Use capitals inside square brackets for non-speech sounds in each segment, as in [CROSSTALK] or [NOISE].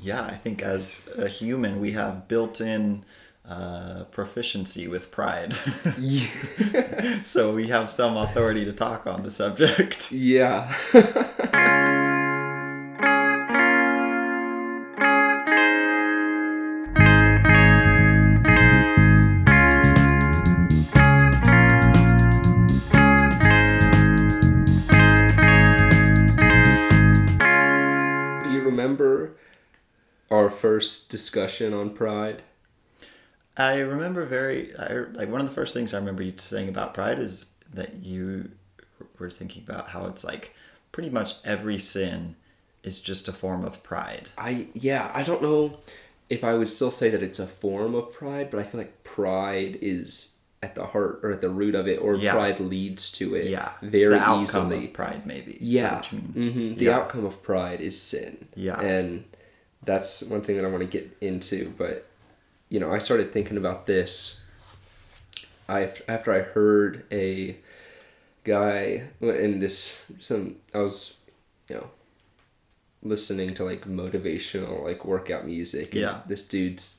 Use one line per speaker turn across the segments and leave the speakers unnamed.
yeah, I think as a human, we have built in uh, proficiency with pride. [LAUGHS] [LAUGHS] so we have some authority to talk on the subject.
Yeah. [LAUGHS] first discussion on pride?
I remember very, I, like one of the first things I remember you saying about pride is that you were thinking about how it's like pretty much every sin is just a form of pride.
I yeah, I don't know if I would still say that it's a form of pride, but I feel like pride is at the heart or at the root of it, or
Yeah.
pride leads to it.
Yeah, it's
very
the outcome
easily.
of pride, maybe.
Yeah,
what you mean?
hmm the
Yeah.
outcome of pride is sin.
Yeah.
and that's one thing that I want to get into. But you know, I started thinking about this. I after I heard a guy in this some I was you know listening to like motivational like workout music. and
Yeah.
this dude's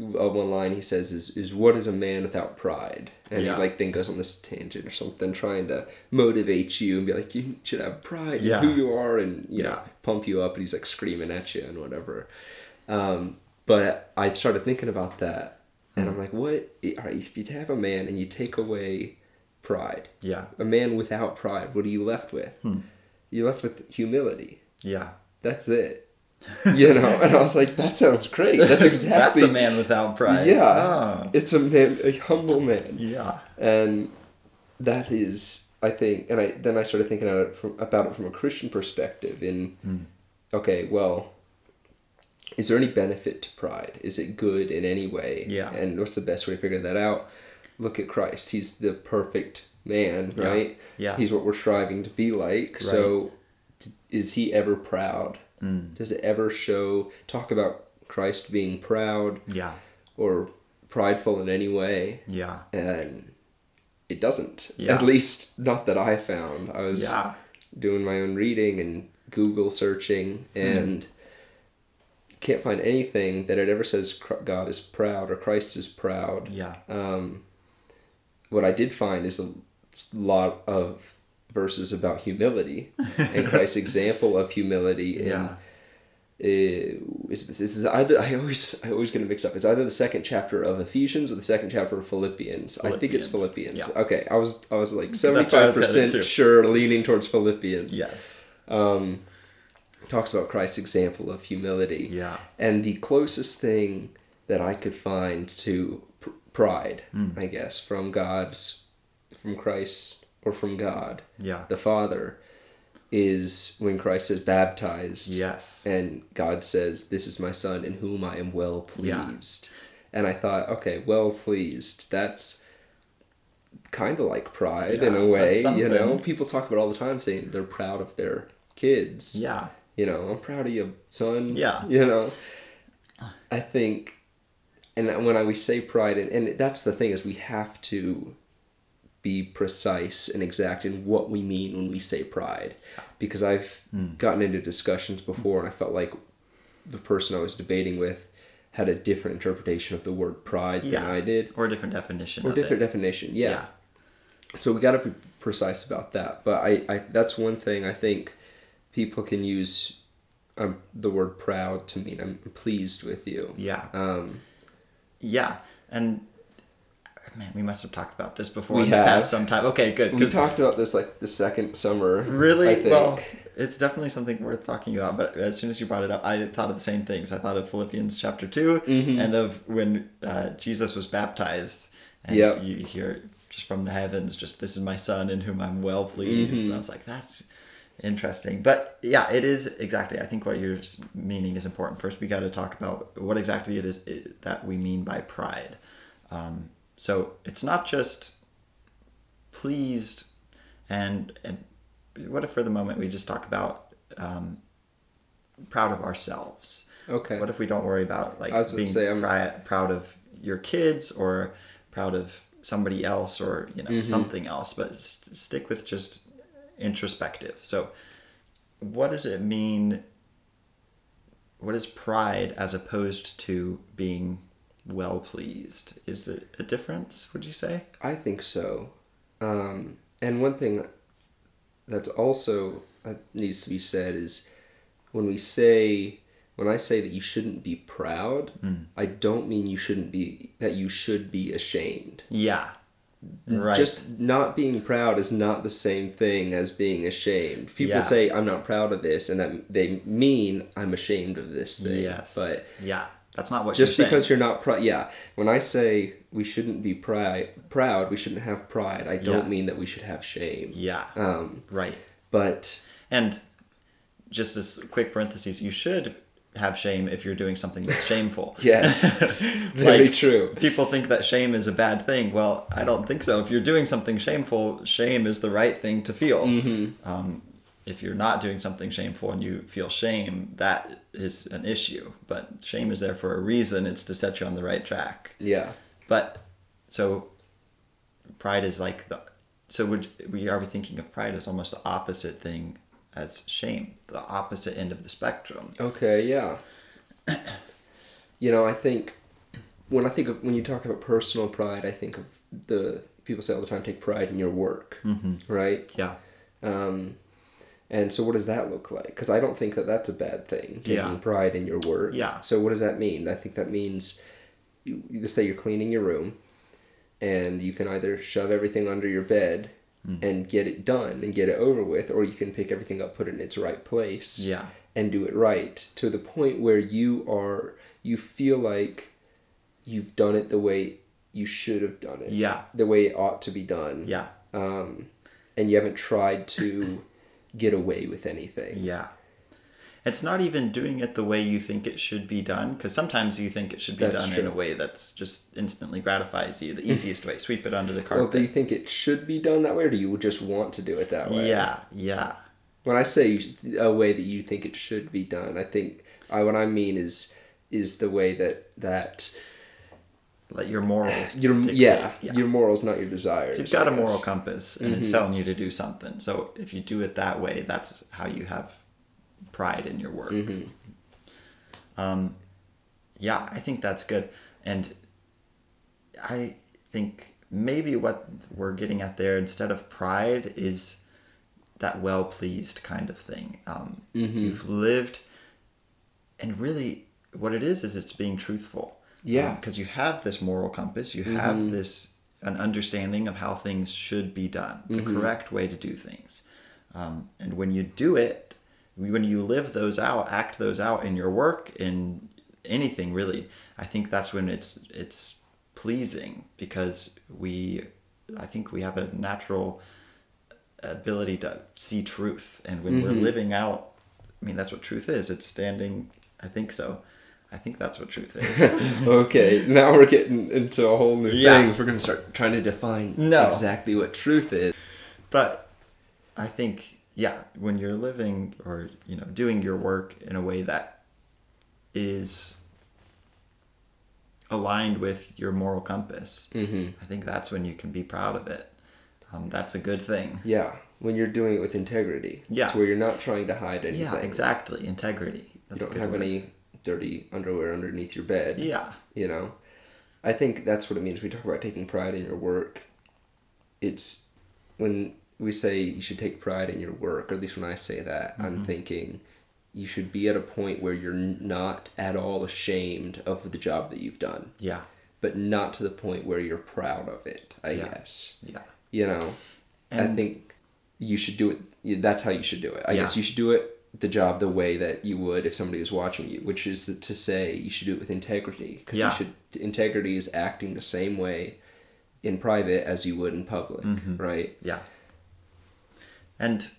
uh, one line he says is is what is a man without pride and
Yeah.
he like then goes on this tangent or something trying to motivate you and be like you should have pride
Yeah.
in who you are and you know
Yeah.
pump you up and he's like screaming at you and whatever um, but i started thinking about that and
Hmm.
i'm like what if you have a man and you take away pride
Yeah.
a man without pride what are you left with
Hmm.
you're left with humility
Yeah.
that's it [LAUGHS] you know and i was like that sounds great that's exactly [LAUGHS]
That's a man without pride.
yeah
Oh.
it's a man a humble man
Yeah.
and that is i think and i then i started thinking about it from, about it from a christian perspective in
Hmm.
okay well is there any benefit to pride is it good in any way
Yeah.
and what's the best way to figure that out look at christ he's the perfect man
Yeah.
right
Yeah.
he's what we're striving to be like so is he ever proud
Mm.
does it ever show talk about christ being proud
Yeah.
or prideful in any way
Yeah.
and it doesn't
Yeah.
at least not that i found i was
Yeah.
doing my own reading and google searching and can't find anything that it ever says god is proud or christ is proud
Yeah.
um, what i did find is a lot of verses about humility [LAUGHS] and christ's example of humility in
Yeah.
uh, is, this is either I always I always get it mixed up. It's either the second chapter of Ephesians or the second chapter of Philippians. I think it's
Philippians,
Philippians.
yeah.
Okay, I was I was like [LAUGHS] seventy five percent sure, leaning towards Philippians.
Yes.
Um, talks about Christ's example of humility.
Yeah.
And the closest thing that I could find to pr- pride,
Hmm.
I guess, from God's, from Christ or from God,
Yeah.
the Father, is when Christ is baptized
Yes.
and God says, This is my son in whom I am well
Yeah.
pleased. And I thought, okay, well pleased. That's kind of like pride in a way. You know, people talk about all the time saying they're proud of their kids.
Yeah.
You know, I'm proud of you, son.
Yeah.
You know, I think, and when I we say pride, and, and that's the thing is we have to be precise and exact in what we mean when we say pride, because I've
Hmm.
gotten into discussions before and I felt like the person I was debating with had a different interpretation of the word pride
Yeah.
than I did,
Or a different definition.
or different
It.
definition. yeah
Yeah.
so we got to be precise about that but I, I that's one thing i think people can use um, the word proud to mean i'm pleased with you
Yeah.
um,
Yeah. And man, we must have talked about this before
We
in the
have.
past sometime. Okay, good.
We talked about this like the second summer
Really? Well, it's definitely something worth talking about. But as soon as you brought it up, I thought of the same things. I thought of Philippians chapter 2
Mhm.
and of when uh, Jesus was baptized. And
Yep.
you hear just from the heavens, just this is my son in whom I'm well pleased.
Mhm.
And I was like, that's interesting. But yeah, it is exactly. I think what you're meaning is important. First, we got to talk about what exactly it is that we mean by pride. Um, so it's not just pleased and and what if for the moment we just talk about um, proud of ourselves?
Okay.
What if we don't worry about like
I was gonna
being
say,
pri- proud of your kids or proud of somebody else or you know
Mhm.
something else? But s- stick with just introspective. So what does it mean what is pride as opposed to being well pleased? Is it a difference? Would you say?
I think so. Um, and one thing that's also uh, needs to be said is when we say when I say that you shouldn't be proud, I don't mean you shouldn't be that you should be ashamed.
Yeah. Right.
Just not being proud is not the same thing as being ashamed. People
Yeah.
say I'm not proud of this, and that they mean I'm ashamed of this thing.
yes.
But
yeah, that's not what
just
you're
because you're not proud, yeah. When I say we shouldn't be pride, proud, we shouldn't have pride. I don't
Yeah.
mean that we should have shame.
Yeah.
Um,
right.
but
And just as quick parentheses, you should have shame if you're doing something that's shameful. [LAUGHS]
Yes. [LAUGHS] very
Like,
true.
People think that shame is a bad thing. Well, I don't think so. If you're doing something shameful, shame is the right thing to feel.
Mm-hmm.
Um, if you're not doing something shameful and you feel shame, that is an issue. But shame is there for a reason. It's to set you on the right track.
Yeah.
But so pride is like the so would we are we thinking of pride as almost the opposite thing as shame, the opposite end of the spectrum.
Okay. Yeah. [CLEARS THROAT] you know, I think when I think of when you talk about personal pride, I think of the people say all the time, take pride in your work, mm-hmm. right?
Yeah.
Um, and so, what does that look like? Because I don't think that that's a bad thing. Taking
Yeah.
pride in your work.
Yeah.
So, what does that mean? I think that means you, you say you're cleaning your room, and you can either shove everything under your bed
Hmm.
and get it done and get it over with, or you can pick everything up, put it in its right place,
Yeah.
and do it right to the point where you are you feel like you've done it the way you should have done it.
Yeah.
The way it ought to be done
Yeah.
um, and you haven't tried to get away with anything.
Yeah. It's not even doing it the way you think it should be done, because sometimes you think it should be
That's
done in a way that's just instantly gratifies you. The easiest way, sweep it under the carpet.
Well, do you think it should be done that way, or do you just want to do it that way?
Yeah, yeah,
When I say a way that you think it should be done, I think I what I mean is is the way that that
let your morals.
your yeah,
yeah.
your morals, not your desires.
You've got
I
a moral compass, and it's telling you to do something. So if you do it that way, that's how you have pride in your work. Um, yeah, I think that's good, and I think maybe what we're getting at there instead of pride is that well pleased kind of thing. Um, You've lived, and really, what it is is it's being truthful.
Yeah.
Um, because you have this moral compass, you have mm-hmm. this an understanding of how things should be done, the mm-hmm. correct way to do things, um, and when you do it, when you live those out, act those out in your work, in anything really, I think that's when it's it's pleasing because we, I think we have a natural ability to see truth, and when we're mm-hmm. living out, I mean that's what truth is. It's standing. I think so. I think that's what truth is. [LAUGHS]
okay, now we're getting into a whole new
Yeah.
thing. We're gonna start trying to define
No.
exactly what truth is.
but I think yeah, when you're living or you know doing your work in a way that is aligned with your moral compass,
Mm-hmm.
I think that's when you can be proud of it. Um, that's a good thing.
Yeah, when you're doing it with integrity.
Yeah.
It's where you're not trying to hide anything.
Yeah, exactly. Integrity.
You
That's a
don't
good
have
word.
any dirty underwear underneath your bed.
Yeah.
You know? I think that's what it means. We talk about taking pride in your work. It's when we say you should take pride in your work, or at least when I say that,
Mm-hmm.
I'm thinking you should be at a point where you're not at all ashamed of the job that you've done,
Yeah.
but not to the point where you're proud of it, I
Yeah.
guess.
Yeah.
You know? I think you should do it. That's how you should do it. I
Yeah.
guess you should do it the job the way that you would if somebody was watching you, which is to say you should do it with integrity because
Yeah.
you should. Integrity is acting the same way in private as you would in public,
Mm-hmm.
right?
Yeah. And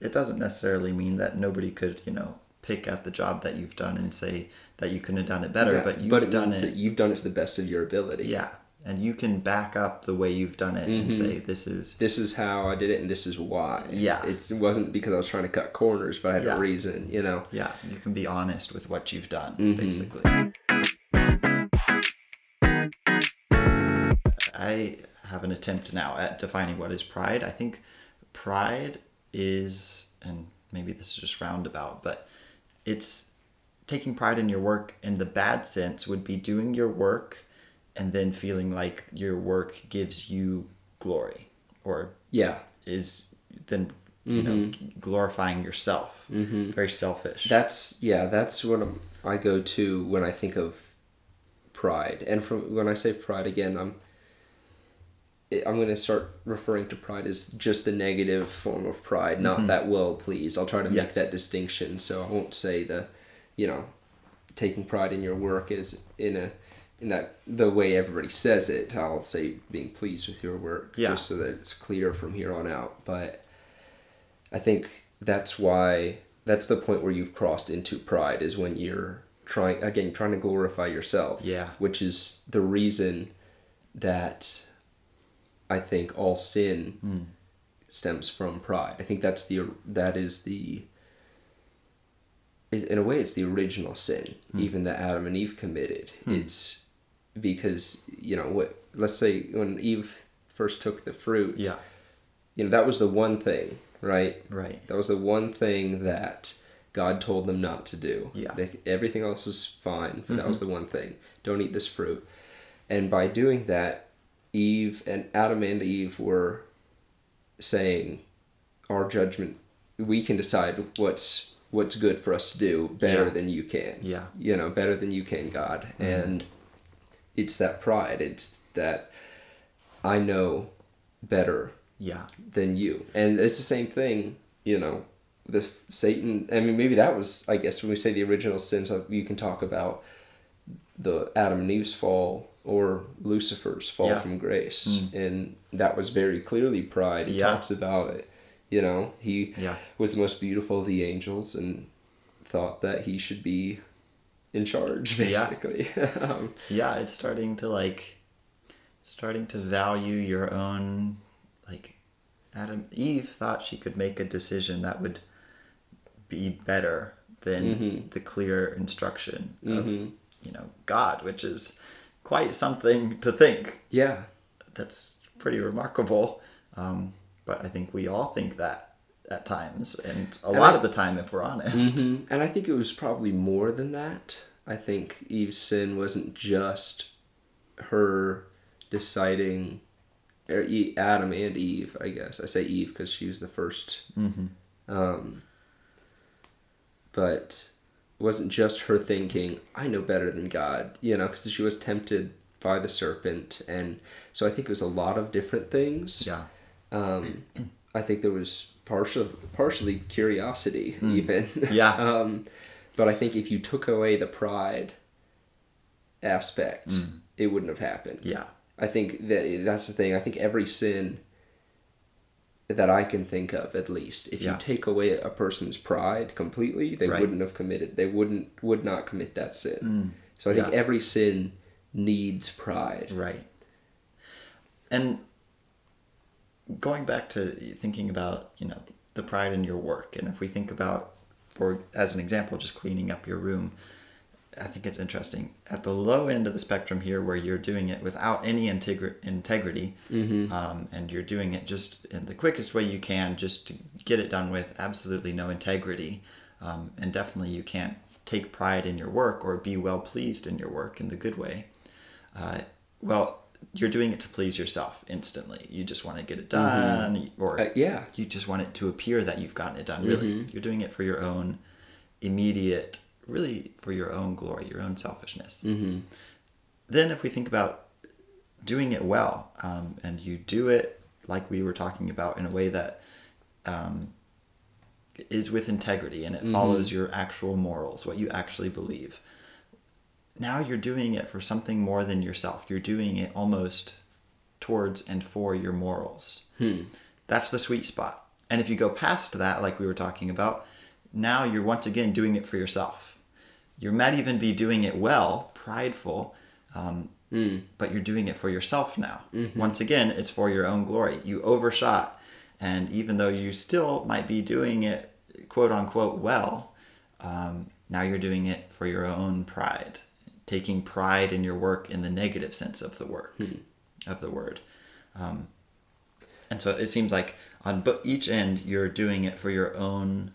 it doesn't necessarily mean that nobody could, you know, pick at the job that you've done and say that you couldn't have done it better,
Yeah,
but you've
but it
done
means
it.
that you've done it to the best of your ability.
Yeah. And you can back up the way you've done it and
Mhm.
say, this is,
This is how I did it, and this is why.
Yeah.
It's, it wasn't because I was trying to cut corners, but I had
Yeah.
a reason. You know.
yeah, you can be honest with what you've done,
Mhm.
basically. I have an attempt now at defining what is pride. I think pride is, and maybe this is just roundabout, but it's taking pride in your work in the bad sense would be doing your work and then feeling like your work gives you glory or
Yeah.
is then you know glorifying yourself mm-hmm. very selfish
That's yeah. That's what I'm, I go to when I think of pride, and from when I say pride again, I'm I'm going to start referring to pride as just the negative form of pride, not that well please. I'll try to make
Mm-hmm.
That distinction, so I won't say the, you know, taking pride in your work is in a in that the way everybody says it. I'll say being pleased with your work,
Yeah.
just so that it's clear from here on out. But I think that's why that's the point where you've crossed into pride is when you're trying again trying to glorify yourself.
Yeah.
Which is the reason that I think all sin hmm. stems from pride. I think that's the that is the in in a way it's the original sin hmm. even that Adam and Eve committed. Hmm. It's because you know what let's say when Eve first took the fruit
yeah.
you know that was the one thing right?
Right.
That was the one thing that god told them not to do.
Yeah. Mm-hmm.
They- everything else is fine but that was the one thing. Don't eat this fruit. And by doing that eve and adam and eve were saying our judgment we can decide what's what's good for us to do better
Yeah.
than you can.
Yeah.
you know better than you can god. And it's that pride it's that i know better
yeah
than you. And it's the same thing, you know, the Satan, I mean, maybe that was, I guess, when we say the original sins, you can talk about the Adam and Eve's fall or Lucifer's fall
Yeah.
from grace. Mm. And that was very clearly pride. He
Yeah.
talks about it. You know, he
Yeah.
was the most beautiful of the angels and thought that he should be in charge,
Yeah.
basically. [LAUGHS] um,
yeah it's starting to like starting to value your own like adam eve thought she could make a decision that would be better than
Mhm.
the clear instruction of
Mhm.
you know god which is quite something to think
yeah.
that's pretty remarkable um, but i think we all think that at times and a
And
lot
I-
of the time if we're honest
Mhm. And I think it was probably more than that. I think Eve's sin wasn't just her deciding, or E- Adam and Eve, I guess. I say Eve because she was the 1st
Mhm.
Um, but it wasn't just her thinking, I know better than God, you know, because she was tempted by the serpent. And so I think it was a lot of different things.
yeah
Um, I think there was partial, partially curiosity, hmm. even. [LAUGHS]
Yeah.
um, but I think if you took away the pride aspect, hmm. it wouldn't have happened.
yeah
I think that that's the thing. I think every sin that I can think of, at least, if
Yeah.
you take away a person's pride completely, they
Right.
wouldn't have committed. They wouldn't would not commit that sin. Hmm. So I think every sin needs pride.
Right. And going back to thinking about, you know, the pride in your work, and if we think about, for as an example, just cleaning up your room, I think it's interesting. At the low end of the spectrum here, where you're doing it without any integri- integrity, um, and you're doing it just in the quickest way you can, just to get it done with absolutely no integrity, um, and definitely you can't take pride in your work or be well pleased in your work in the good way. Uh, well, you're doing it to please yourself instantly. You just want to get it done, or
Uh, yeah.
you just want it to appear that you've gotten it done. Really, you're doing it for your own immediate, really for your own glory, your own selfishness.
Mm-hmm.
Then, if we think about doing it well, um, and you do it like we were talking about in a way that um, is with integrity and it follows your actual morals, what you actually believe. Now you're doing it for something more than yourself. You're doing it almost towards and for your morals. That's the sweet spot. And if you go past that, like we were talking about, now you're once again doing it for yourself. You might even be doing it well, prideful, um, but you're doing it for yourself now. Once again, it's for your own glory. You overshot. And even though you still might be doing it quote unquote well, um, now you're doing it for your own pride, taking pride in your work in the negative sense of the work, of the word. Um, and so it seems like on each end, you're doing it for your own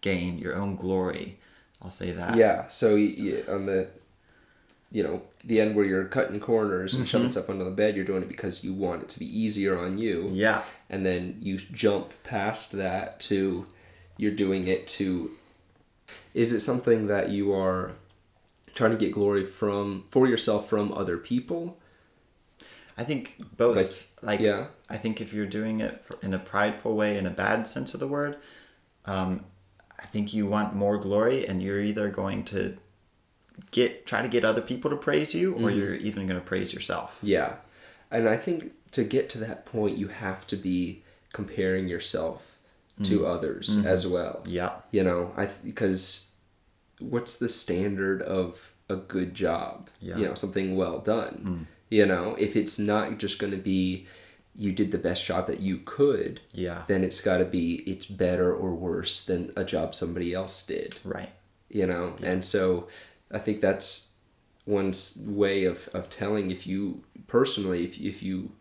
gain, your own glory, I'll say that.
Yeah. So y y on the, you know, the end where you're cutting corners and
Mm-hmm.
shoving stuff under the bed, you're doing it because you want it to be easier on you.
Yeah.
And then you jump past that to, you're doing it to. Is it something that you are trying to get glory from for yourself from other people?
I think both.
Like,
Like,
yeah.
I think if you're doing it for, in a prideful way, in a bad sense of the word, um, I think you want more glory, and you're either going to get try to get other people to praise you,
Mm-hmm.
or you're even going to praise yourself.
Yeah. And I think to get to that point, you have to be comparing yourself to others as well.
Yeah.
You know, I because what's the standard of a good job?
Yeah.
You know, something well done. Hmm. You know, if it's not just going to be you did the best job that you could,
Yeah.
then it's got to be it's better or worse than a job somebody else did
Right.
you know and so i think that's one way of, of telling if you personally if, if you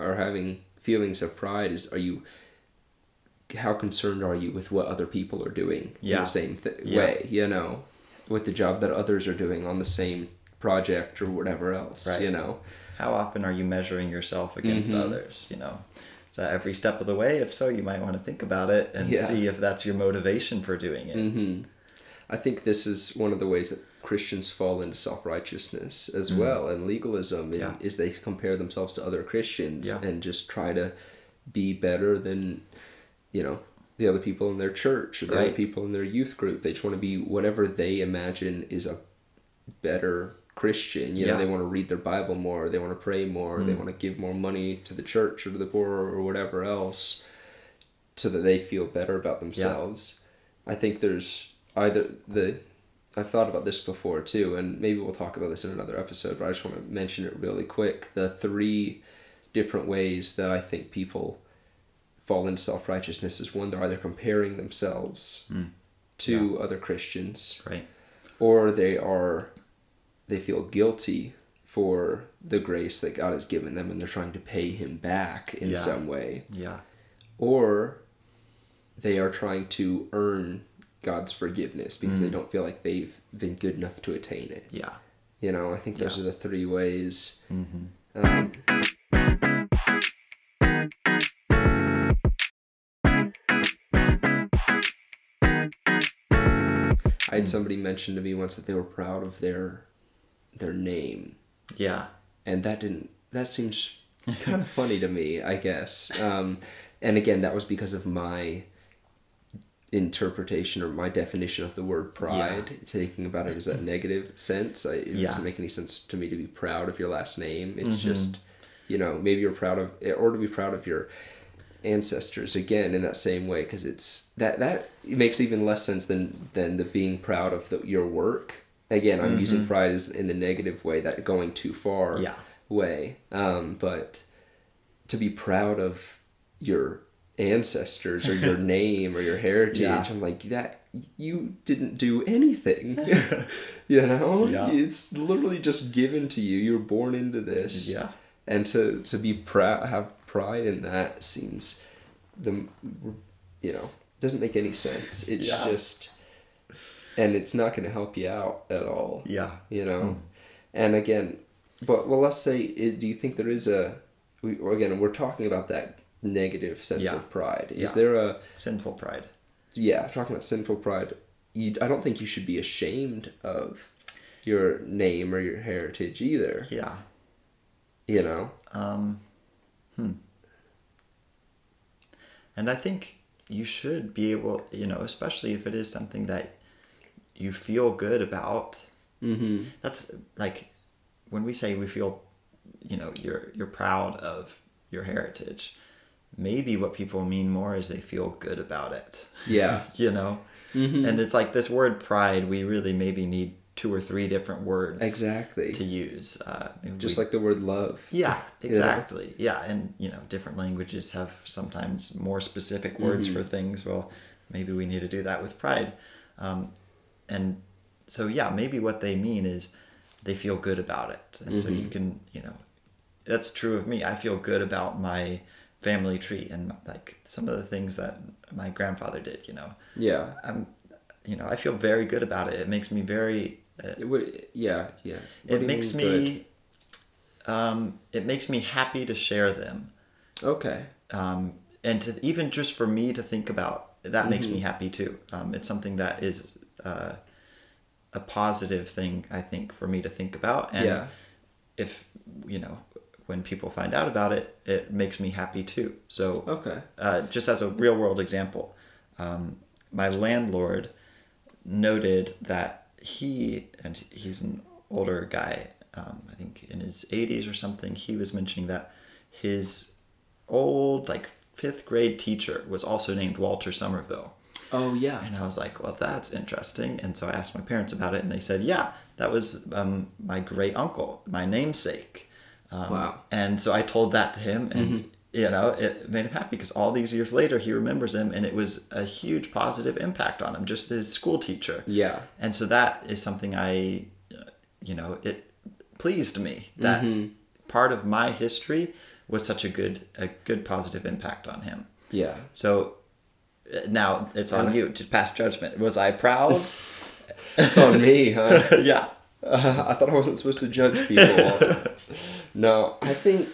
are having feelings of pride is are you how concerned are you with what other people are doing in
Yeah.
the same th-
Yeah.
way you know with the job that others are doing on the same project or whatever else
Right.
you know
How often are you measuring yourself against
Mm-hmm.
others? You know, so every step of the way. If so, you might want to think about it and
Yeah.
see if that's your motivation for doing it.
hmm I think this is one of the ways that Christians fall into self righteousness as well and legalism.
Yeah.
is they compare themselves to other Christians
Yeah.
and just try to be better than, you know, the other people in their church or the other people in their youth group. They just want to be whatever they imagine is a better Christian. You know,
Yeah. Mm.
they want to read their Bible more, they want to pray more, they want to give more money to the church or to the poor or whatever else so that they feel better about themselves. I think there's either the I've thought about this before too, and maybe we'll talk about this in another episode, but I just want to mention it really quick. The three different ways that I think people fall into self righteousness is one, they're either comparing themselves to other Christians,
Right.
or they are they feel guilty for the grace that God has given them and they're trying to pay him back in
Yeah.
some way
Yeah.
or they are trying to earn God's forgiveness because
Mm.
they don't feel like they've been good enough to attain it.
Yeah.
You know, I think those
Yeah.
are the three ways.
Mm-hmm.
Um, I had somebody mention to me once that they were proud of their their name,
Yeah.
and that didn't. That seems kind of [LAUGHS] funny to me, I guess. Um, and again, that was because of my interpretation or my definition of the word pride, thinking about it as that negative sense. I, it
Yeah.
doesn't make any sense to me to be proud of your last name. It's just, you know, maybe you're proud of, or to be proud of your ancestors again in that same way because it's that that makes even less sense than than the being proud of the, your work again i'm using pride as in the negative way that going too far
Yeah.
way um, but to be proud of your ancestors or your [LAUGHS] name or your heritage
Yeah.
i'm like that you didn't do anything [LAUGHS] [LAUGHS] you know
Yeah.
it's literally just given to you you were born into this
Yeah.
and to to be proud have pride in that seems the you know doesn't make any sense it's
Yeah.
just and it's not going to help you out at all
Yeah.
you know and again but well let's say do you think there is a we, or again we're talking about that negative sense
Yeah.
of pride is
Yeah.
there a
Sinful pride.
yeah talking about sinful pride you, i don't think you should be ashamed of your name or your heritage either
Yeah.
you know
Um, hmm. And I think you should be able, you know, especially if it is something that you feel good about.
mm-hmm
That's like when we say we feel, you know, you're you're proud of your heritage. Maybe what people mean more is they feel good about it.
yeah [LAUGHS]
you know,
Mhm.
and it's like this word pride. We really maybe need two or three different words
exactly
to use. Uh,
just
we-
like the word love
yeah,
You know?
exactly. Yeah, and you know, different languages have sometimes more specific words
Mm-hmm.
for things. Well, maybe we need to do that with pride. Um, and so, yeah, maybe what they mean is they feel good about it, and so you
Mm-hmm.
can, you know, that's true of me. I feel good about my family tree and like some of the things that my grandfather did. You know,
yeah
I'm you know, I feel very good about it. It makes me very.
It would, yeah, yeah. What
it makes me. Um, it makes me happy to share them,
Okay.
um, and to even just for me to think about that makes
Mm-hmm.
me happy too. Um, it's something that is uh, a positive thing I think for me to think about, and
Yeah.
if you know when people find out about it, it makes me happy too. So
Okay.
uh, just as a real world example, um, my landlord noted that he, and he's an older guy, um, I think in his 80s or something, he was mentioning that his old, like, fifth grade teacher was also named Walter Somerville.
Oh yeah.
And I was like, well, that's interesting. And so I asked my parents about it, and they said, yeah, that was um, my great uncle, my namesake. Um,
Wow.
And so I told that to him, and
Mm-hmm.
You know, it made him happy because all these years later, he remembers him, and it was a huge positive impact on him, just his school teacher.
Yeah.
And so that is something I, you know, it pleased me that
Mm-hmm.
part of my history was such a good, a good positive impact on him.
Yeah.
So uh, now it's on you to pass judgment. Was I proud? [LAUGHS]
It's on me, huh? [LAUGHS]
yeah.
Uh, I thought I wasn't supposed to judge people. [LAUGHS] No, I think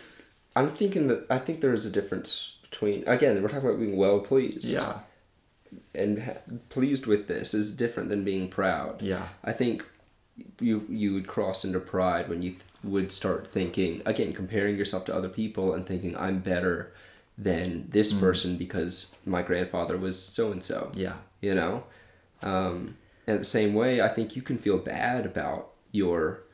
I'm thinking that I think there is a difference between again we're talking about being well pleased.
Yeah.
and ha- pleased with this is different than being proud.
Yeah.
I think you you would cross into pride when you th- would start thinking again comparing yourself to other people and thinking I'm better than this person because my grandfather was so and so.
Yeah.
You know, um, and the same way I think you can feel bad about your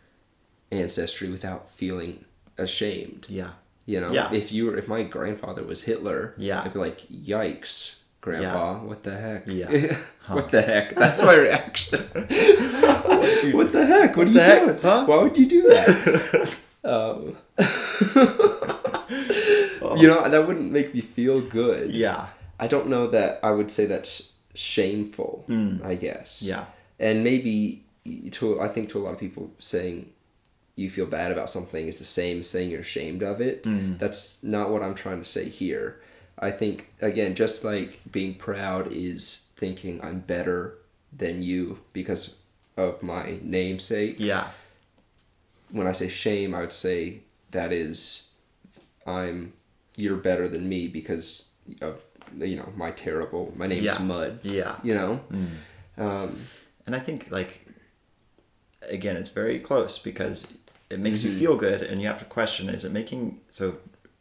ancestry without feeling ashamed.
Yeah.
You know,
Yeah.
if you were, if my grandfather was Hitler,
Yeah.
I'd be like, yikes, grandpa, what the heck?
Yeah. [LAUGHS]
what the heck? That's my reaction. [LAUGHS] [LAUGHS] what the heck? What, are you
heck?
doing?
Huh?
Why would you do that? um, You know, that wouldn't make me feel good.
Yeah.
I don't know that I would say that's shameful, I guess.
Yeah.
And maybe to I think to a lot of people saying you feel bad about something is the same as saying you're ashamed of it.
Hmm.
That's not what I'm trying to say here. I think again, just like being proud is thinking I'm better than you because of my namesake.
Yeah.
When I say shame, I would say that is I'm you're better than me because of you know my terrible my name's
Yeah.
Mud.
Yeah.
You know, um,
And I think like again, it's very close because it makes
Mm-hmm.
you feel good, and you have to question: Is it making so?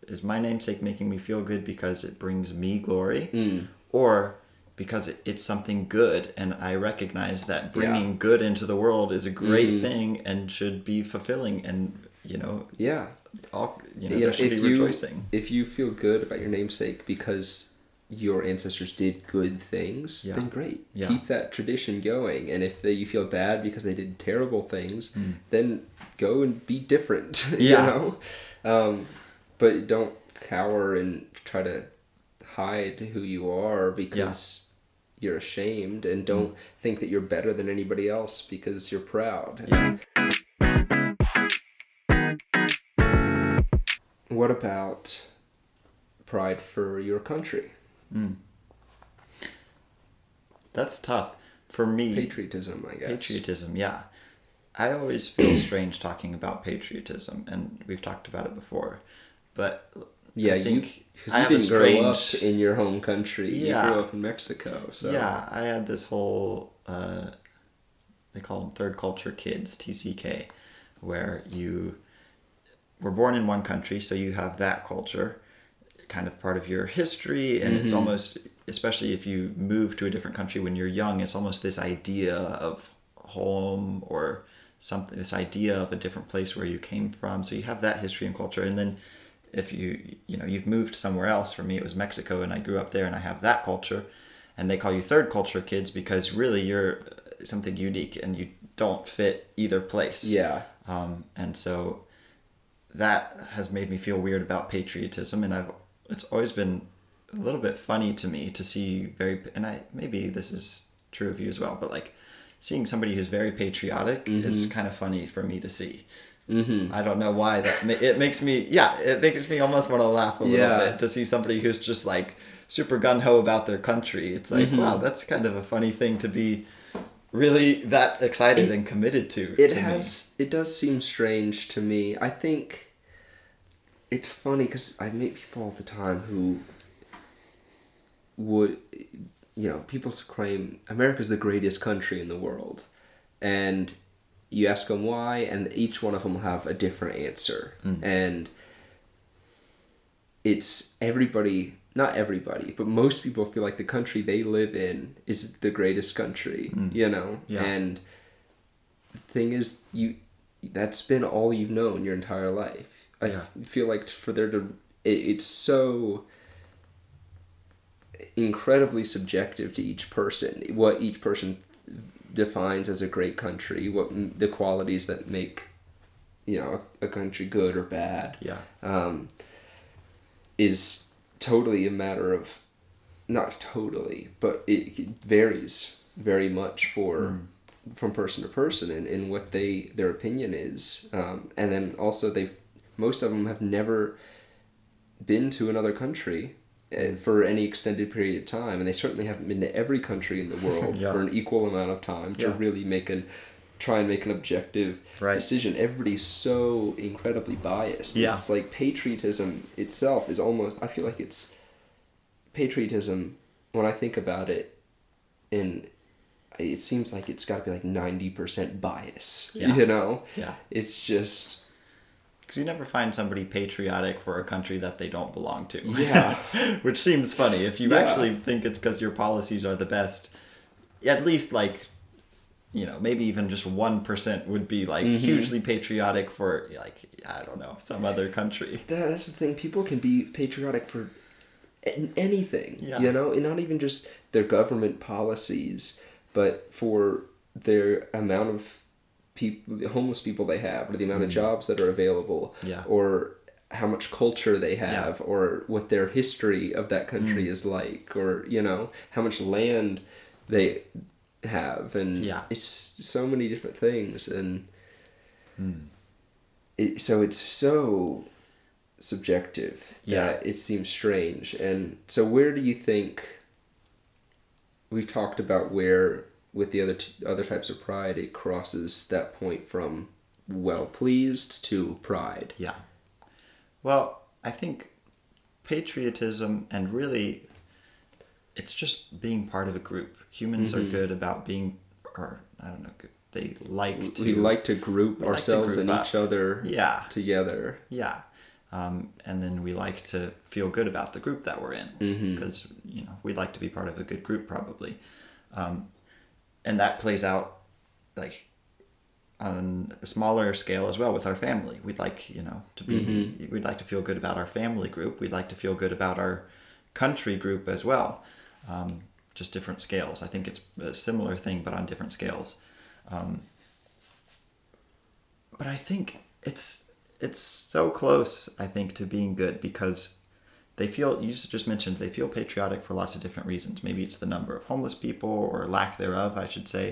Is my namesake making me feel good because it brings me glory,
Mm.
or because it, it's something good, and I recognize that bringing good into the world is a great
Mm-hmm.
thing and should be fulfilling, and you know,
yeah.
all you know,
You
there should be
you
rejoicing.
if you feel good about your namesake because your ancestors did good things,
Yeah.
then great.
Yeah.
Keep that tradition going. And if they, you feel bad because they did terrible things,
Hmm.
then go and be different. [LAUGHS]
Yeah.
You know, um, but don't cower and try to hide who you are because. You're ashamed, and
Hmm.
don't think that you're better than anybody else because you're proud.
Yeah.
What about pride for your country?
That's tough for me.
Patriotism, I guess.
Patriotism, yeah. I always feel [CLEARS THROAT] strange talking about patriotism, and we've talked about it before. But
Yeah,
I
you
think
you
have a
didn't grow up
strange-
in your home country.
Yeah.
You grew up in Mexico, so
yeah, I had this whole uh, they call them third culture kids (TCK), where you were born in one country, so you have that culture, kind of part of your history, and it's almost especially if you move to a different country when you're young, it's almost this idea of home or something this idea of a different place where you came from. So you have that history and culture and then if you you know you've moved somewhere else. For me it was mexico and i grew up there and i have that culture. And they call you third culture kids because really you're something unique and you don't fit either place.
Yeah,
um, and so that has made me feel weird about patriotism and i've it's always been a little bit funny to me to see very and i maybe this is true of you as well but like seeing somebody who's very patriotic is kind of funny for me to see
mm-hmm.
i don't know why that ma- it makes me yeah it makes me almost want to laugh a little
Yeah.
bit to see somebody who's just like super gun-ho about their country it's like
Mm-hmm.
wow that's kind of a funny thing to be really that excited and committed to.
It
to me.
has. It does seem strange to me. I think it's funny because I meet people all the time who would, you know, people claim America's the greatest country in the world, and you ask them why, and each one of them will have a different answer, hmm. and it's everybody. Not everybody, but most people feel like the country they live in is the greatest country, hmm. you know?
Yeah.
And the thing is you that's been all you've known your entire life i
Yeah.
feel like for there to it, it's so incredibly subjective to each person what each person defines as a great country what the qualities that make you know a, a country good or bad
Yeah.
um, is totally a matter of not totally, but it, it varies very much for from person to person and, and what they their opinion is. Um, and then also they've most of them have never been to another country uh, for any extended period of time, and they certainly haven't been to every country in the [LAUGHS] world
Yeah.
for an equal amount of time to
Yeah.
really make an try and make an objective
Right.
decision. Everybody's so incredibly biased.
Yeah.
It's like patriotism itself is almost I feel like it's patriotism when I think about it and it seems like it's got to be like 90% bias.
Yeah.
You know?
Yeah.
It's just
Because you never find somebody patriotic for a country that they don't belong to.
Yeah. [LAUGHS]
Which seems funny. If you
Yeah.
actually think it's because your policies are the best, at least like, you know, maybe even just 1% would be like
Mm-hmm.
hugely patriotic for, like, I don't know, some other country.
that's the thing. People can be patriotic for an- anything.
Yeah.
You know, and not even just their government policies, but for their amount of people, the homeless people they have, or the amount of jobs that are available,
Mm-hmm. Yeah.
or how much culture they have, or what their history of that country
Mm.
is like, or you know how much land they have, and
Yeah.
it's so many different things, and
Hmm.
it, so it's so subjective
Yeah.
that it seems strange. And so, where do you think we've talked about where with the other t- other types of pride it crosses that point from well pleased to pride?
Yeah. Well, I think patriotism and really it's just being part of a group. Humans
Mm-hmm.
are good about being or I don't know, they like to
we like to group
we like to
ourselves
group
and
up.
each other
Yeah.
together.
Yeah. Um, and then we like to feel good about the group that we're in because you know we'd like to be part of a good group probably, um, and that plays out like on a smaller scale as well with our family. We'd like you know to be we'd like to feel good about our family group. We'd like to feel good about our country group as well. Um, just different scales. I think it's a similar thing but on different scales. Um, but I think it's it's so close. I think to being good because they feel you just mentioned they feel patriotic for lots of different reasons. Maybe it's the number of homeless people or lack thereof, I should say.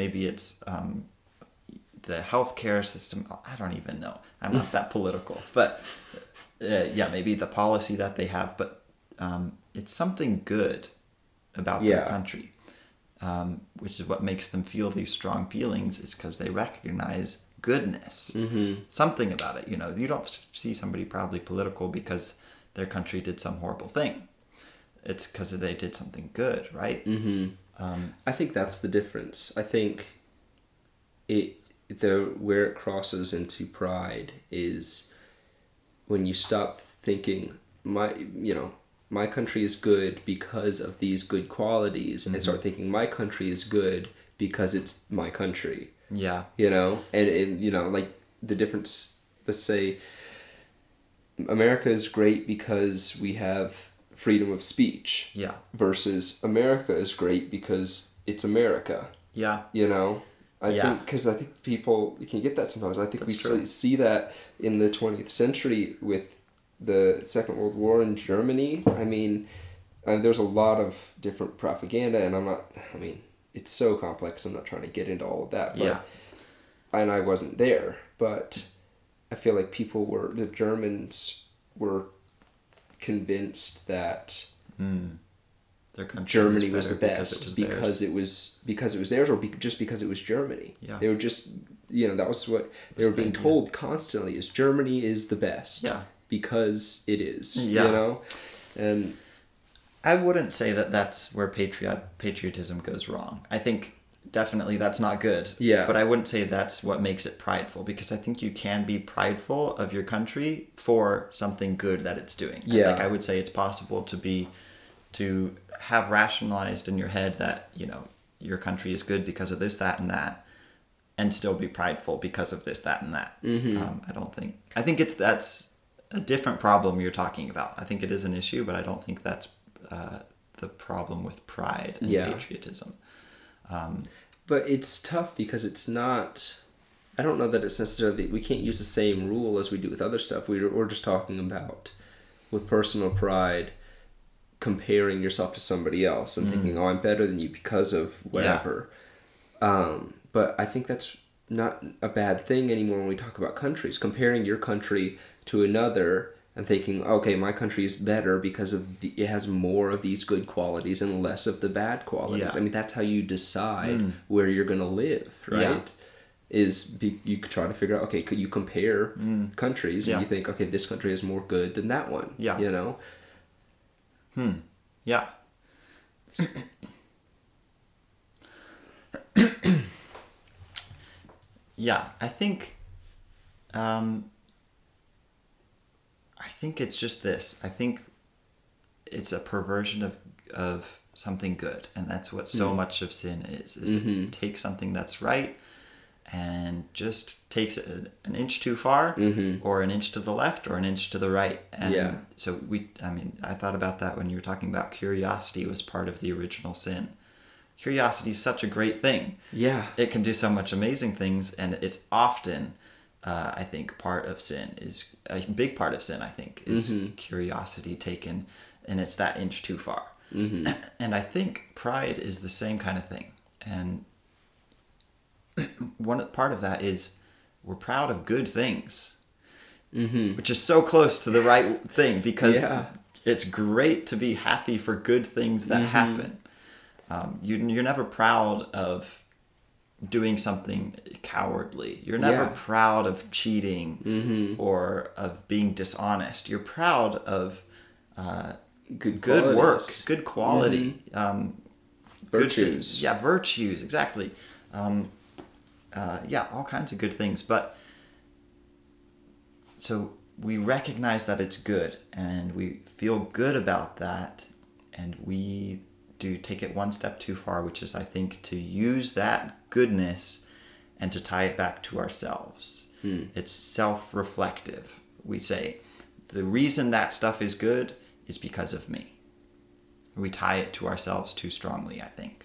Maybe it's um, the healthcare system. I don't even know. I'm not that [LAUGHS] political, but uh, yeah, maybe the policy that they have. But um, it's something good about their country um, which is what makes them feel these strong feelings is because they recognize goodness
Mm-hmm.
something about it you know you don't see somebody proudly political because their country did some horrible thing. It's because they did something good right?
Mm-hmm.
um,
I think that's the difference. I think it the where it crosses into pride is when you stop thinking my you know my country is good because of these good qualities and start thinking my country is good because it's my country.
Yeah.
You know? And, and you know like the difference let's say america is great because we have freedom of speech
yeah
versus America is great because it's America.
yeah
You know, I
Yeah.
think because I think people can get that sometimes. I think
That's
we
true.
see, that in the twentieth century with the Second World War in Germany. I mean, uh, there's a lot of different propaganda, and I'm not. I mean, it's so complex. I'm not trying to get into all of that. But,
Yeah.
And I wasn't there, but I feel like people were the Germans were convinced that
mm. their
Germany was,
better
the best
because
because
it
it
was
was because it was theirs, or be, just because it was Germany.
Yeah.
They were just you know that was what they
Was
were being told constantly is Germany is the best.
Yeah.
Because it is.
Yeah.
You know, and
I wouldn't say that that's where patriot patriotism goes wrong. I think definitely that's not good.
Yeah.
But I wouldn't say that's what makes it prideful because I think you can be prideful of your country for something good that it's doing.
Yeah.
Like I would say it's possible to be to have rationalized in your head that, you know, your country is good because of this, that, and that, and still be prideful because of this, that, and that.
Mm-hmm.
Um, I don't think. I think it's that's a different problem you're talking about. I think it is an issue, but I don't think that's uh, the problem with pride and
Yeah.
patriotism.
But it's tough because it's not. I don't know that it's necessarily we can't use the same rule as we do with other stuff. We we're just talking about with personal pride comparing yourself to somebody else and thinking, "Oh, I'm better than you because of whatever." Um, but I think that's not a bad thing anymore when we talk about countries. Comparing your country to another and thinking, "Okay, my country is better because of the, it has more of these good qualities and less of the bad qualities."
Yeah.
I mean, that's how you decide where you're going to live, right?
Yeah.
Is be, you try to figure out, okay, could you compare countries
Yeah.
and you think, okay, this country is more good than that one,
Yeah.
you know? Hmm.
Yeah. [COUGHS] [COUGHS] yeah, I think um think it's just this. I think it's a perversion of of something good, and that's what so hmm. much of sin is. Is it mm-hmm. takes something that's right and just takes it an- inch too far mm-hmm. or an inch to the left or an inch to the right and
Yeah.
so we i mean i thought about that when you were talking about curiosity was part of the original sin curiosity is such a great thing
Yeah.
it can do so much amazing things and it's often uh, i think part of sin is a big part of sin i think is curiosity taken and it's that inch too far. [CLEARS THROAT] And i think pride is the same kind of thing. And [CLEARS THROAT] one part of that is we're proud of good things which is so close to the right thing because
Yeah.
it's great to be happy for good things that happen. Um, you, you're never proud of doing something cowardly. You're never
Yeah.
proud of cheating or of being dishonest. You're proud of uh,
Good
good work, good quality, um,
Virtues.
things. Yeah, virtues, exactly. Um, uh, yeah, all kinds of good things. But so we recognize that it's good and we feel good about that and we do take it one step too far which is i think to use that goodness and to tie it back to ourselves. It's self-reflective. We say the reason that stuff is good is because of me. We tie it to ourselves too strongly i think.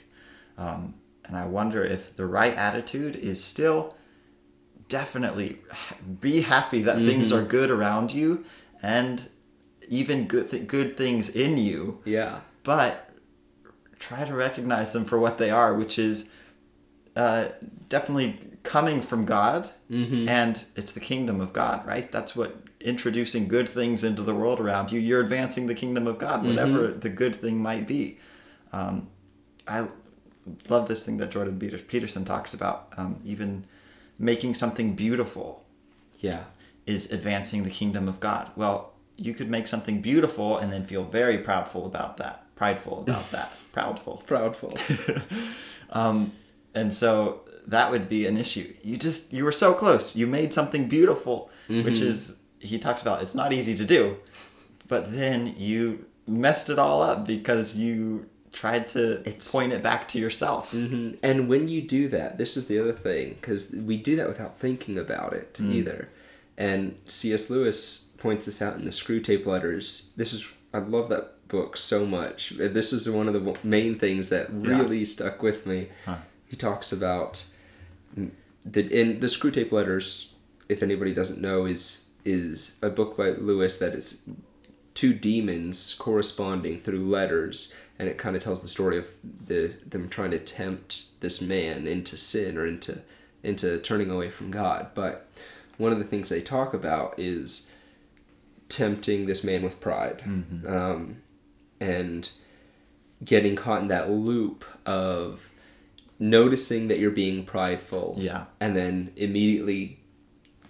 Um, and i wonder if the right attitude is still definitely [LAUGHS] be happy that things are good around you and even good th- good things in you.
Yeah.
but try to recognize them for what they are which is uh, definitely coming from god and it's the kingdom of god right? That's what introducing good things into the world around you you're advancing the kingdom of god whatever the good thing might be. Um, i love this thing that jordan peterson talks about um, even making something beautiful
Yeah.
is advancing the kingdom of God. Well, you could make something beautiful and then feel very proudful about that, prideful about that, proudful. [LAUGHS]
Proudful. [LAUGHS]
Um, and so that would be an issue. You just you were so close. You made something beautiful, which is he talks about. It's not easy to do, but then you messed it all up because you tried to
It's-
point it back to yourself.
Mhm. And when you do that, this is the other thing, because we do that without thinking about it either. And C.S. Lewis points this out in the Screwtape Letters. This is I love that book so much. This is one of the main things that really stuck with me.
Huh.
He talks about the in the Screwtape Letters. If anybody doesn't know, is is a book by Lewis that is two demons corresponding through letters and it kind of tells the story of the them trying to tempt this man into sin or into into turning away from God but one of the things they talk about is tempting this man with pride um, and getting caught in that loop of noticing that you're being prideful
Yeah.
and then immediately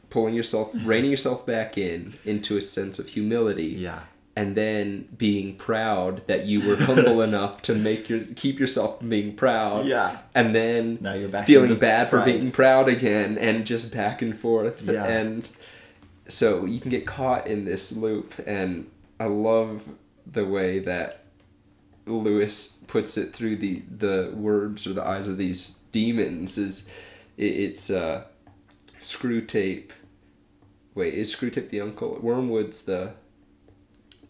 pulling yourself [LAUGHS] reining yourself back in into a sense of humility
Yeah.
and then being proud that you were humble [LAUGHS] enough to make your keep yourself from being proud
Yeah.
and then
Now you're back
feeling bad for being proud again and just back and forth
Yeah.
and so you can get caught in this loop and i love the way that lewis puts it through the the words or the eyes of these demons is it, it's uh Screwtape. Wait is Screwtape the uncle? Wormwood's the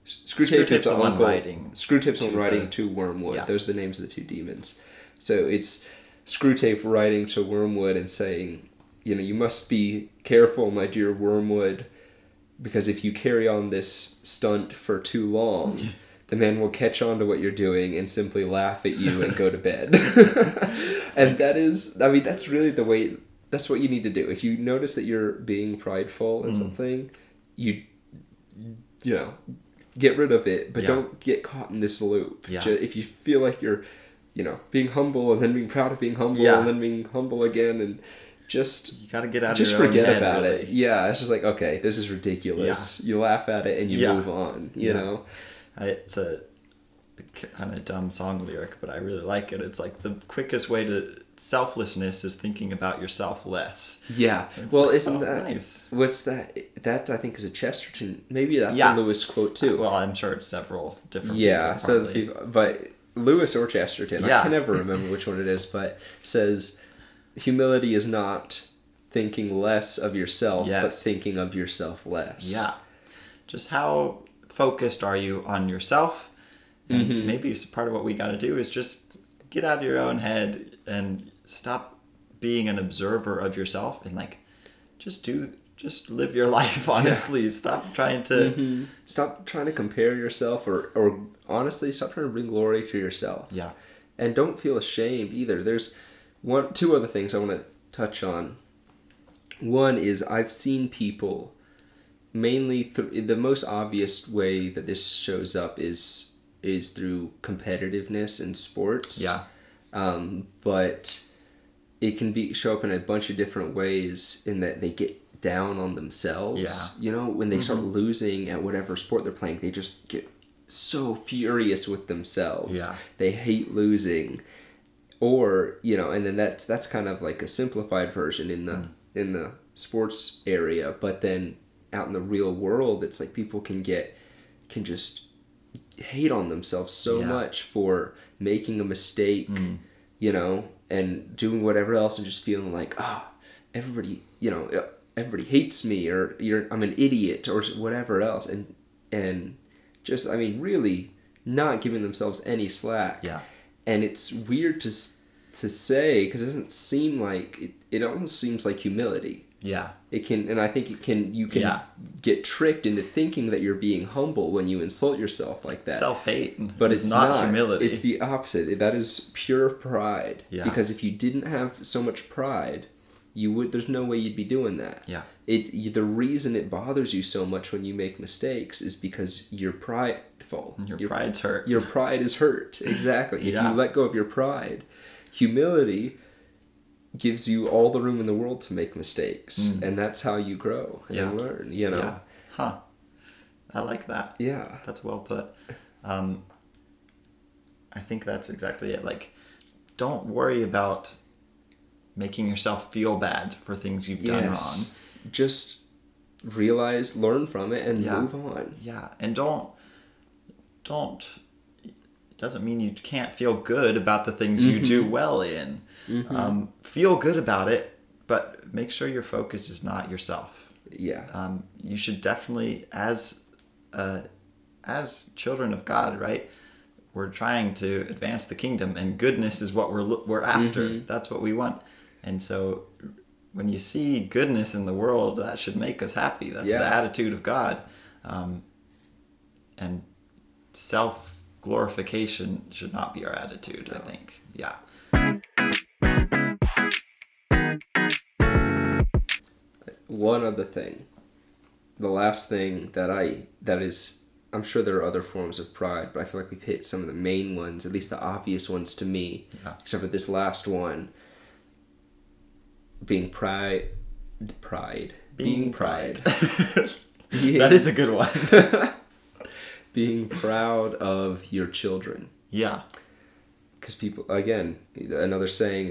Screwtape is the,
one
uncle.
writing
Screwtape's one
to
writing to wormwood.
Yeah.
those are the names of the two demons. So it's Screwtape writing to Wormwood and saying, you know, you must be careful, my dear Wormwood, because if you carry on this stunt for too long, the man will catch on to what you're doing and simply laugh at you and go to bed. [LAUGHS] [LAUGHS] and that is, I mean, that's really the way, that's what you need to do. If you notice that you're being prideful
Mm.
in something, you, you know, get rid of it, but
Yeah.
don't get caught in this loop.
Yeah.
Ju- If you feel like you're, you know, being humble and then being proud of being humble
Yeah.
and then being humble again and just
You got to get out of
just forget
head,
about
really.
it. Yeah, it's just like okay, this is ridiculous. Yeah. You laugh at it and you
Yeah.
move on. You
Yeah.
know.
I, it's a kind of dumb song lyric, but I really like it. It's like the quickest way to selflessness is thinking about yourself less.
Yeah.
It's
well,
like,
isn't
oh,
that
nice?
what's that? That I think is a Chesterton. Maybe that's
Yeah.
a Lewis quote too.
Well, I'm sure it's several different.
yeah.
people,
So people, but Lewis or Chesterton, I can never remember which one it is, but says humility is not thinking less of yourself, but thinking of yourself less.
Yeah. Just how focused are you on yourself? And
Mm-hmm.
maybe part of what we got to do is just get out of your own head and stop being an observer of yourself and like just do just live your [LAUGHS] life honestly. Stop trying to
Mhm. Stop trying to compare yourself, or or honestly, stop trying to bring glory to yourself.
yeah.
and don't feel ashamed either there's one two other things i want to touch on one is i've seen people mainly th- the most obvious way that this shows up is is through competitiveness in sports
Yeah.
um, but it can be show up in a bunch of different ways in that they get down on themselves
Yeah.
you know when they start losing at whatever sport they're playing they just get so furious with themselves
Yeah.
they hate losing or you know and then that's that's kind of like a simplified version in the
Mm.
in the sports area but then out in the real world it's like people can get can just hate on themselves so
Yeah.
much for making a mistake
Mm.
you know and doing whatever else and just feeling like oh everybody you know everybody hates me or you're I'm an idiot or whatever else and and just I mean really not giving themselves any slack
Yeah.
And it's weird to to say because it doesn't seem like it, it almost seems like humility
Yeah.
it can and i think it can you can
Yeah.
get tricked into thinking that you're being humble when you insult yourself like that
Self hate.
but it's, not,
humility.
it's the opposite that is pure pride
Yeah.
because if you didn't have so much pride you would there's no way you'd be doing that
Yeah.
it the reason it bothers you so much when you make mistakes is because you're prideful
Your
You're-
pride's hurt.
your pride is hurt [LAUGHS] exactly if you let go of your pride humility gives you all the room in the world to make mistakes and that's how you grow and
Mm. Yeah.
learn you know
Yeah. Huh. I like that.
yeah,
That's well put. Um, I think that's exactly it. Like, don't worry about making yourself feel bad for things you've done
yes
wrong.
just realize learn from it and
Yeah.
move on
Yeah, and don't don't. It doesn't mean you can't feel good about the things you
Mm-hmm.
do well in. Um, feel good about it, but make sure your focus is not yourself.
yeah
um, you should definitely as uh, as children of God, right? We're trying to advance the kingdom, and goodness is what we're we're after.
Mm-hmm.
That's what we want. And so, when you see goodness in the world, that should make us happy. That's the attitude of God, um, and self glorification should not be our attitude. I think, yeah.
one other thing the last thing that i that is I'm sure there are other forms of pride, but I feel like we've hit some of the main ones, at least the obvious ones to me.
Yeah.
Except for this last one, being pride, pride,
Being pride.
Being- [LAUGHS] [LAUGHS]
that is a good one. [LAUGHS]
being proud of your children.
yeah.
because people again another saying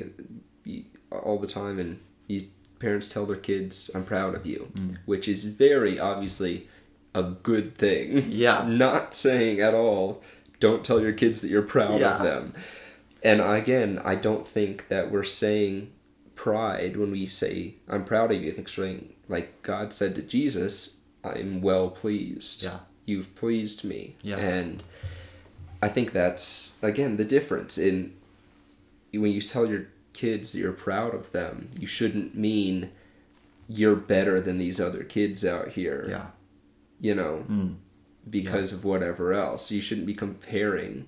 all the time and you parents tell their kids i'm proud of you
Mm.
which is very obviously a good thing
Yeah. [LAUGHS]
not saying at all don't tell your kids that you're proud
Yeah.
of them and again i don't think that we're saying pride when we say i'm proud of you i think saying like god said to jesus i'm well pleased
Yeah.
You've pleased me
Yeah.
and I think that's again the difference in when you tell your kids that you're proud of them, you shouldn't mean you're better than these other kids out here.
Yeah.
You know,
Mm.
because of whatever else. You shouldn't be comparing,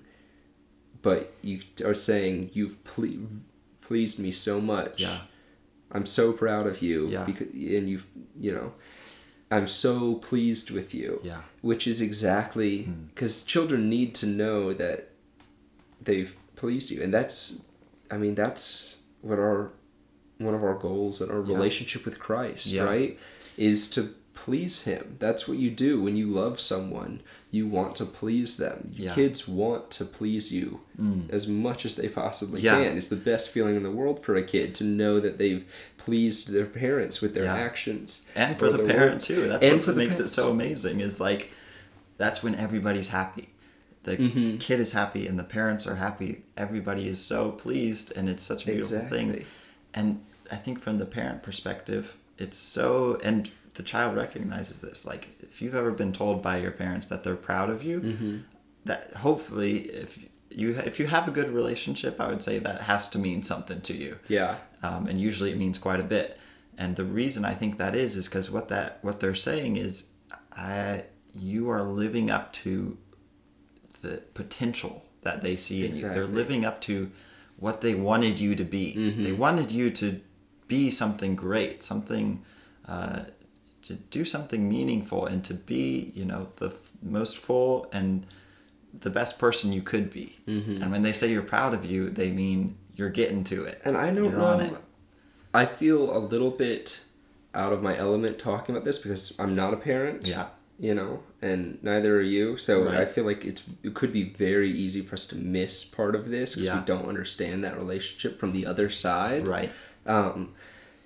but you are saying you've ple- pleased me so much.
Yeah.
I'm so proud of you.
Yeah.
Because and you've you know, I'm so pleased with you
Yeah.
which is exactly
Hmm.
because children need to know that they've pleased you and that's i mean that's what our one of our goals in our
Yeah.
relationship with christ
Yeah.
right is to please him that's what you do when you love someone you want to please them
Yeah.
kids want to please you
Mm.
as much as they possibly
Yeah.
can it's the best feeling in the world for a kid to know that they've pleased their parents with their
Yeah.
actions
and for
or
the parent
words.
too. That's
And
what makes it so amazing. Is like that's when everybody's happy. The
Mhm.
kid is happy and the parents are happy. Everybody is so pleased, and it's such a beautiful thing. And I think from the parent perspective, it's so and the child recognizes this. Like if you've ever been told by your parents that they're proud of you,
Mm-hmm.
that hopefully if you if you have a good relationship, I would say that has to mean something to you
yeah
um, and usually it means quite a bit. And the reason I think that is is because what that what they're saying is, I you are living up to the potential that they see in you. They're living up to what they wanted you to be.
Mm-hmm.
They wanted you to be something great, something uh, to do something meaningful, and to be you know the f- most full and the best person you could be.
Mm-hmm.
And when they say you're proud of you, they mean you're getting to it.
And I don't
You're
know. I feel a little bit out of my element talking about this because I'm not a parent.
Yeah.
You know, and neither are you. So
Right.
I feel like it's it could be very easy for us to miss part of this because
Yeah.
we don't understand that relationship from the other side.
Right.
Um,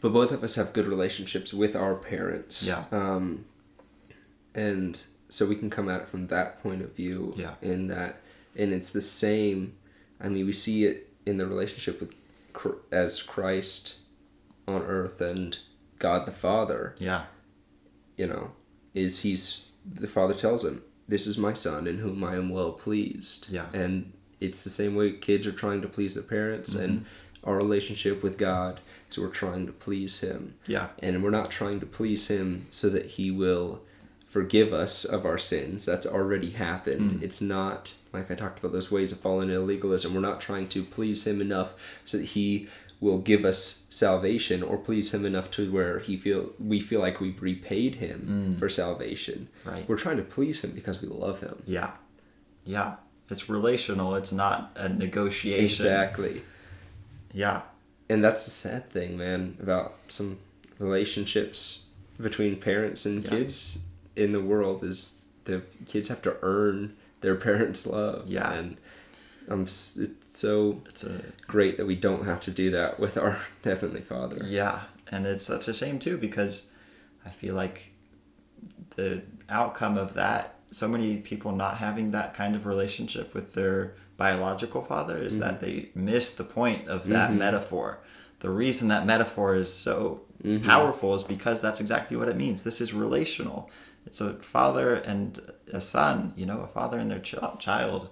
but both of us have good relationships with our parents.
Yeah.
Um, and so we can come at it from that point of view.
Yeah.
In that, and it's the same. I mean, we see it in the relationship with as Christ on earth and God the Father.
Yeah.
You know, is he's the Father tells him, "This is my son, in whom I am well pleased."
Yeah.
And it's the same way kids are trying to please their parents, and
Mm-hmm.
Our relationship with God. So we're trying to please Him
Yeah.
and we're not trying to please him so that he will forgive us of our sins that's already happened
Mm.
it's not like i talked about those ways of falling into legalism we're not trying to please him enough so that he will give us salvation or please him enough to where he feel we feel like we've repaid him for salvation
Mm. Right.
we're trying to please him because we love him
Yeah. Yeah. It's relational. It's not a negotiation.
exactly
Yeah.
and that's the sad thing man about some relationships between parents and
Yeah.
kids in the world is the kids have to earn their [LAUGHS] parents love
Yeah.
and um, s- it's so
It's a
great that we don't have to do that with our [LAUGHS] heavenly father
yeah, and it's such a shame too because I feel like the outcome of that, so many people not having that kind of relationship with their biological father, is that mm-hmm. they miss the point of that mm-hmm. metaphor. The reason that metaphor is so mm-hmm. powerful is because that's exactly what it means. This is relational. It's a father and a son, you know, a father and their ch- child.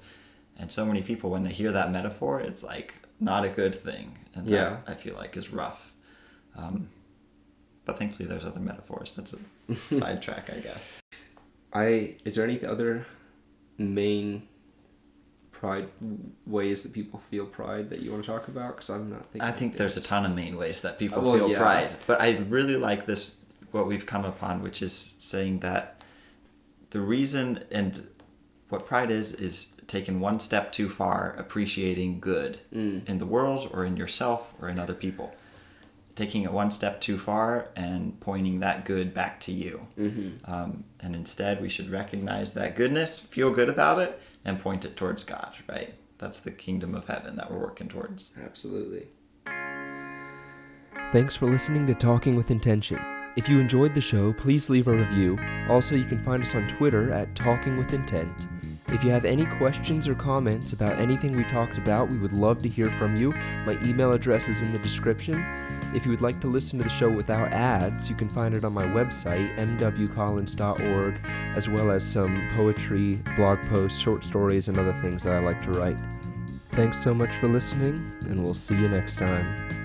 And so many people, when they hear that metaphor, it's like not a good thing. And
Yeah.
I feel like is rough. Um, but thankfully, there's other metaphors. That's a [LAUGHS] sidetrack, I guess.
i is there any other main pride ways that people feel pride that you want to talk about because i'm not thinking
I think there's a ton of main ways that people uh,
Well,
feel
yeah.
pride, but I really like this what we've come upon, which is saying that the reason and what pride is is taking one step too far, appreciating good mm. in the world or in yourself or in other people. Taking it one step too far and pointing that good back to you. Mm-hmm. Um, and instead, we should recognize that goodness, feel good about it, and point it towards God, right? That's the kingdom of heaven that we're working towards.
Absolutely.
Thanks for listening to Talking with Intention. If you enjoyed the show, please leave a review. Also, you can find us on Twitter at Talking with Intent. If you have any questions or comments about anything we talked about, we would love to hear from you. My email address is in the description. If you would like to listen to the show without ads, you can find it on my website, mwcollins.org, as well as some poetry, blog posts, short stories, and other things that I like to write. Thanks so much for listening, and we'll see you next time.